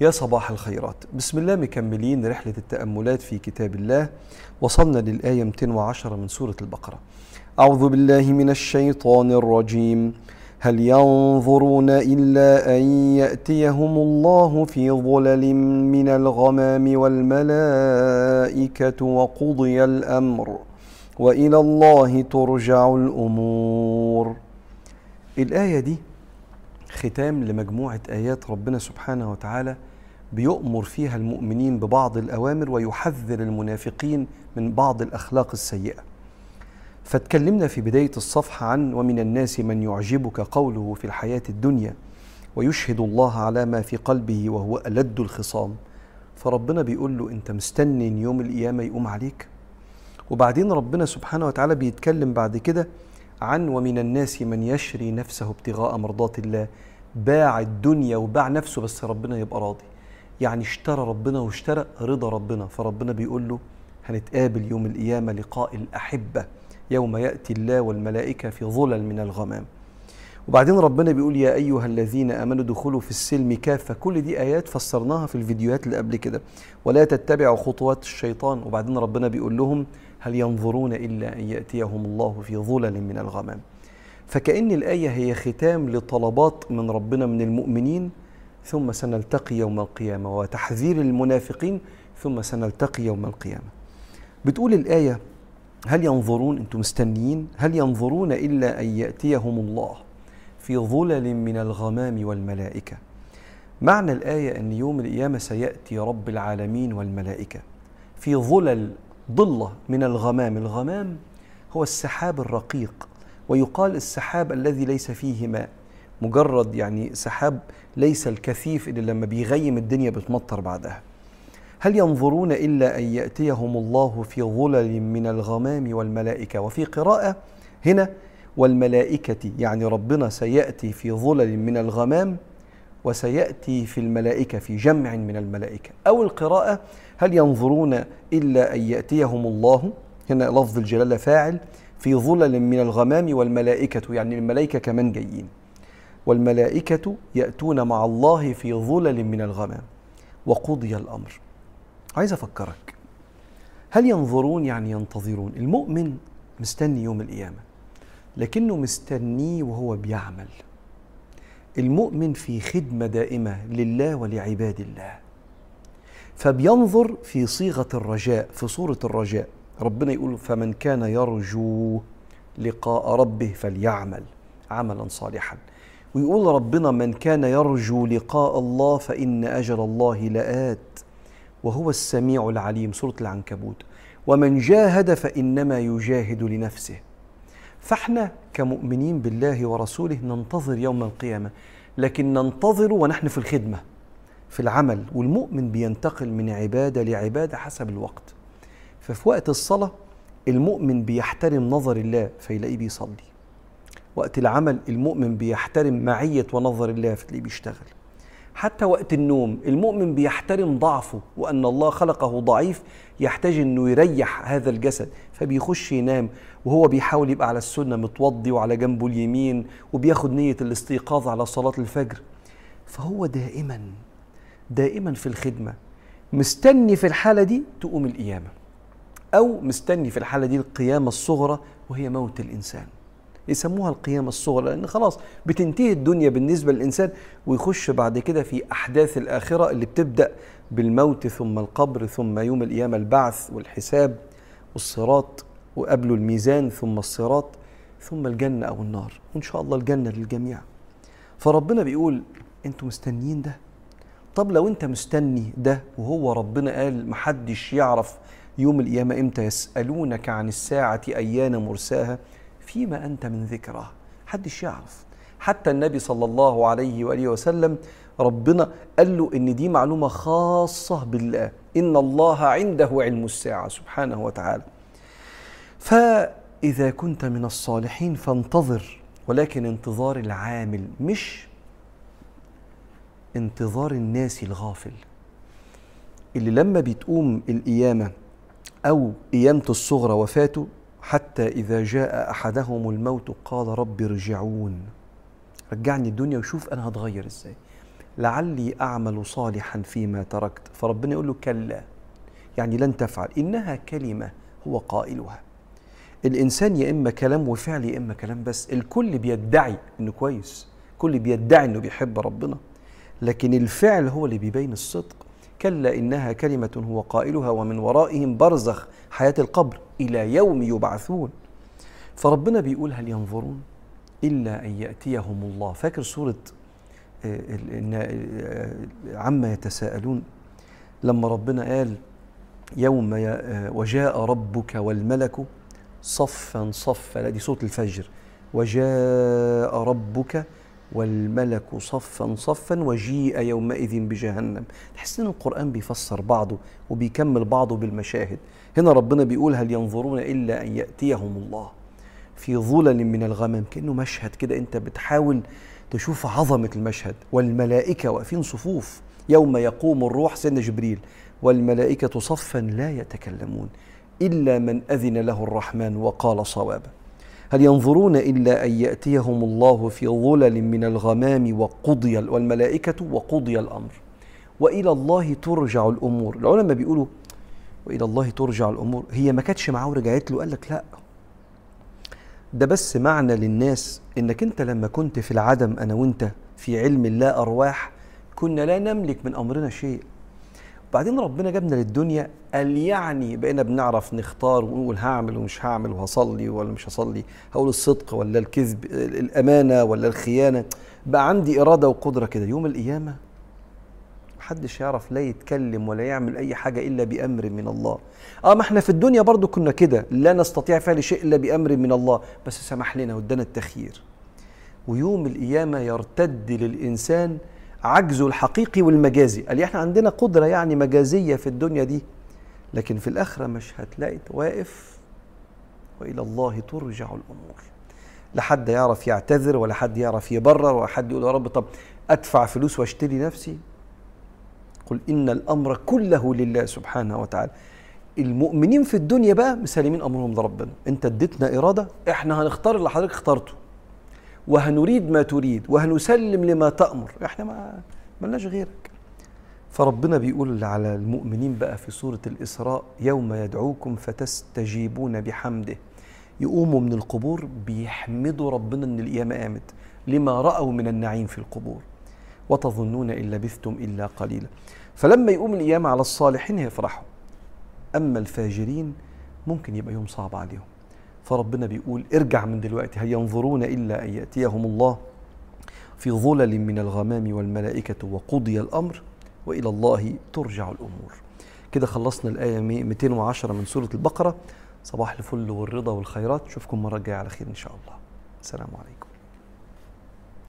يا صباح الخيرات. بسم الله مكملين رحلة التأملات في كتاب الله. وصلنا للآية 210 من سورة البقرة. أعوذ بالله من الشيطان الرجيم. هل ينظرون إلا أن يأتيهم الله في ظلل من الغمام والملائكة وقضي الأمر وإلى الله ترجع الأمور. الآية دي ختام لمجموعة آيات ربنا سبحانه وتعالى بيؤمر فيها المؤمنين ببعض الأوامر ويحذر المنافقين من بعض الأخلاق السيئة. فاتكلمنا في بداية الصفحة عن ومن الناس من يعجبك قوله في الحياة الدنيا ويشهد الله على ما في قلبه وهو ألد الخصام. فربنا بيقول له أنت مستني يوم القيامة يقوم عليك. وبعدين ربنا سبحانه وتعالى بيتكلم بعد كده عن ومن الناس من يشري نفسه ابتغاء مرضات الله باع الدنيا وباع نفسه بس ربنا يبقى راضي. يعني اشترى ربنا واشترى رضا ربنا. فربنا بيقول له هنتقابل يوم القيامة لقاء الأحبة يوم يأتي الله والملائكة في ظلل من الغمام. وبعدين ربنا بيقول يا أيها الذين آمنوا ادخلوا في السلم كافة. كل دي آيات فسرناها في الفيديوهات اللي قبل كده. ولا تتبعوا خطوات الشيطان. وبعدين ربنا بيقول لهم هل ينظرون إلا أن يأتيهم الله في ظلل من الغمام. فكأن الآية هي ختام لطلبات من ربنا من المؤمنين ثم سنلتقي يوم القيامة وتحذير المنافقين ثم سنلتقي يوم القيامة. بتقول الآية هل ينظرون أنتم مستنيين هل ينظرون إلا أن يأتيهم الله في ظلل من الغمام والملائكة؟ معنى الآية أن يوم القيامة سيأتي رب العالمين والملائكة في ظلل ضلة من الغمام. الغمام هو السحاب الرقيق ويقال السحاب الذي ليس فيه ماء. مجرد يعني سحاب ليس الكثيف اللي لما بيغيم الدنيا بتمطر بعدها. هل ينظرون إلا أن يأتيهم الله في ظلل من الغمام والملائكة وفي قراءة هنا والملائكة يعني ربنا سيأتي في ظلل من الغمام وسيأتي في الملائكة في جمع من الملائكة. أو القراءة هل ينظرون إلا أن يأتيهم الله هنا لفظ الجلالة فاعل في ظلل من الغمام والملائكة يعني الملائكة كمان جايين. والملائكة يأتون مع الله في ظلل من الغمام وقضي الأمر. عايز أفكرك هل ينظرون يعني ينتظرون؟ المؤمن مستني يوم القيامة لكنه مستنيه وهو بيعمل. المؤمن في خدمة دائمة لله ولعباد الله فبينظر في صيغة الرجاء في صورة الرجاء. ربنا يقول فمن كان يرجو لقاء ربه فليعمل عملا صالحا. ويقول ربنا من كان يرجو لقاء الله فإن أجل الله لآت وهو السميع العليم. سورة العنكبوت. ومن جاهد فإنما يجاهد لنفسه. فإحنا كمؤمنين بالله ورسوله ننتظر يوم القيامة لكن ننتظر ونحن في الخدمة في العمل والمؤمن بينتقل من عبادة لعبادة حسب الوقت. ففي وقت الصلاة المؤمن بيحترم نظر الله فيلاقيه بيصلي. وقت العمل المؤمن بيحترم معية ونظر الله فتلاقيه بيشتغل. حتى وقت النوم المؤمن بيحترم ضعفه وأن الله خلقه ضعيف يحتاج إنه يريح هذا الجسد فبيخش ينام وهو بيحاول يبقى على السنة متوضي وعلى جنبه اليمين وبياخد نية الاستيقاظ على صلاة الفجر. فهو دائما دائما في الخدمة مستني في الحالة دي تقوم القيامة أو مستني في الحالة دي القيامة الصغرى وهي موت الإنسان. يسموها القيامة الصغرى لأن خلاص بتنتهي الدنيا بالنسبة للإنسان ويخش بعد كده في أحداث الآخرة اللي بتبدأ بالموت ثم القبر ثم يوم القيامة البعث والحساب والصراط وقبله الميزان ثم الصراط ثم الجنة أو النار. وإن شاء الله الجنة للجميع. فربنا بيقول أنتوا مستنيين ده؟ طب لو أنت مستني ده وهو ربنا قال محدش يعرف يوم القيامة إمتى يسألونك عن الساعة أيان مرساها؟ فيما أنت من ذكرى. حدش يعرف. حتى النبي صلى الله عليه وآله وسلم ربنا قال له إن دي معلومة خاصة بالله. إن الله عنده علم الساعة سبحانه وتعالى. فإذا كنت من الصالحين فانتظر. ولكن انتظار العامل مش انتظار الناس الغافل. اللي لما بتقوم القيامة أو قيامة الصغرى وفاته حتى إذا جاء أحدهم الموت قال رب ارجعون. رجعني الدنيا وشوف أنا هتغير إزاي. لعلي أعمل صالحا فيما تركت. فربنا يقول له كلا. يعني لن تفعل. إنها كلمة هو قائلها. الإنسان يا إما كلام وفعل يا إما كلام بس. الكل بيدعي إنه كويس. الكل بيدعي إنه بيحب ربنا. لكن الفعل هو اللي بيبين الصدق. كلا إنها كلمة هو قائلها ومن ورائهم برزخ حياة القبر إلى يوم يبعثون. فربنا بيقول هل ينظرون إلا أن يأتيهم الله. فاكر سورة آه، آه، عما يتساءلون؟ لما ربنا قال يوم آه، وجاء ربك والملك صفا صفا دي صوت الفجر. وجاء ربك والملك صفا صفا وجيء يومئذ بجهنم. تحس إن القرآن بيفسر بعضه وبيكمل بعضه بالمشاهد. هنا ربنا بيقول هل ينظرون إلا أن يأتيهم الله في ظلل من الغمام كأنه مشهد كده أنت بتحاول تشوف عظمة المشهد. والملائكة واقفين صفوف. يوم يقوم الروح سيدنا جبريل. والملائكة صفا لا يتكلمون إلا من أذن له الرحمن وقال صوابا. هل ينظرون إلا أن يأتيهم الله في ظلل من الغمام وقضي والملائكة وقضي الأمر. وإلى الله ترجع الأمور. العلماء بيقولوا وإلى الله ترجع الأمور. هي ما كانتش معاه ورجعت له قال لك لا. ده بس معنى للناس إنك أنت لما كنت في العدم أنا وأنت في علم الله أرواح كنا لا نملك من أمرنا شيء. بعدين ربنا جابنا للدنيا قال يعني بقينا بنعرف نختار ونقول هعمل ومش هعمل وهصلي ولا مش هصلي هقول الصدق ولا الكذب الأمانة ولا الخيانة. بقى عندي إرادة وقدرة كده. يوم القيامة محدش يعرف لا يتكلم ولا يعمل أي حاجة إلا بأمر من الله. آه ما إحنا في الدنيا برضو كنا كده. لا نستطيع فعل شيء إلا بأمر من الله. بس سمح لنا وادانا التخيير ويوم القيامة يرتد للإنسان عجزه الحقيقي والمجازي. قال إحنا عندنا قدرة يعني مجازية في الدنيا دي لكن في الآخرة مش هتلاقي واقف وإلى الله ترجع الأمور. لا حد يعرف يعتذر ولا حد يعرف يبرر ولا حد يقول يا رب طب أدفع فلوس وأشتري نفسي. قل إن الأمر كله لله سبحانه وتعالى. المؤمنين في الدنيا بقى مسلمين أمرهم لربنا. أنت اديتنا إرادة إحنا هنختار اللي حضرتك اخترته. وهنريد ما تريد وهنسلم لما تأمر. إحنا ما ملناش غيرك. فربنا بيقول على المؤمنين بقى في سورة الإسراء يوم يدعوكم فتستجيبون بحمده. يقوموا من القبور بيحمدوا ربنا إن القيامة قامت لما رأوا من النعيم في القبور. وتظنون إن لبثتم إلا قليلا. فلما يقوم القيامة على الصالحين يفرحوا. أما الفاجرين ممكن يبقى يوم صعب عليهم. فربنا بيقول ارجع من دلوقتي هل ينظرون إلا أن يأتيهم الله؟ في ظلل من الغمام والملائكة وقضي الأمر وإلى الله ترجع الأمور. كده خلصنا الآية 210 من سورة البقرة. صباح الفل والرضا والخيرات. نشوفكم مرة جاية على خير إن شاء الله. السلام عليكم.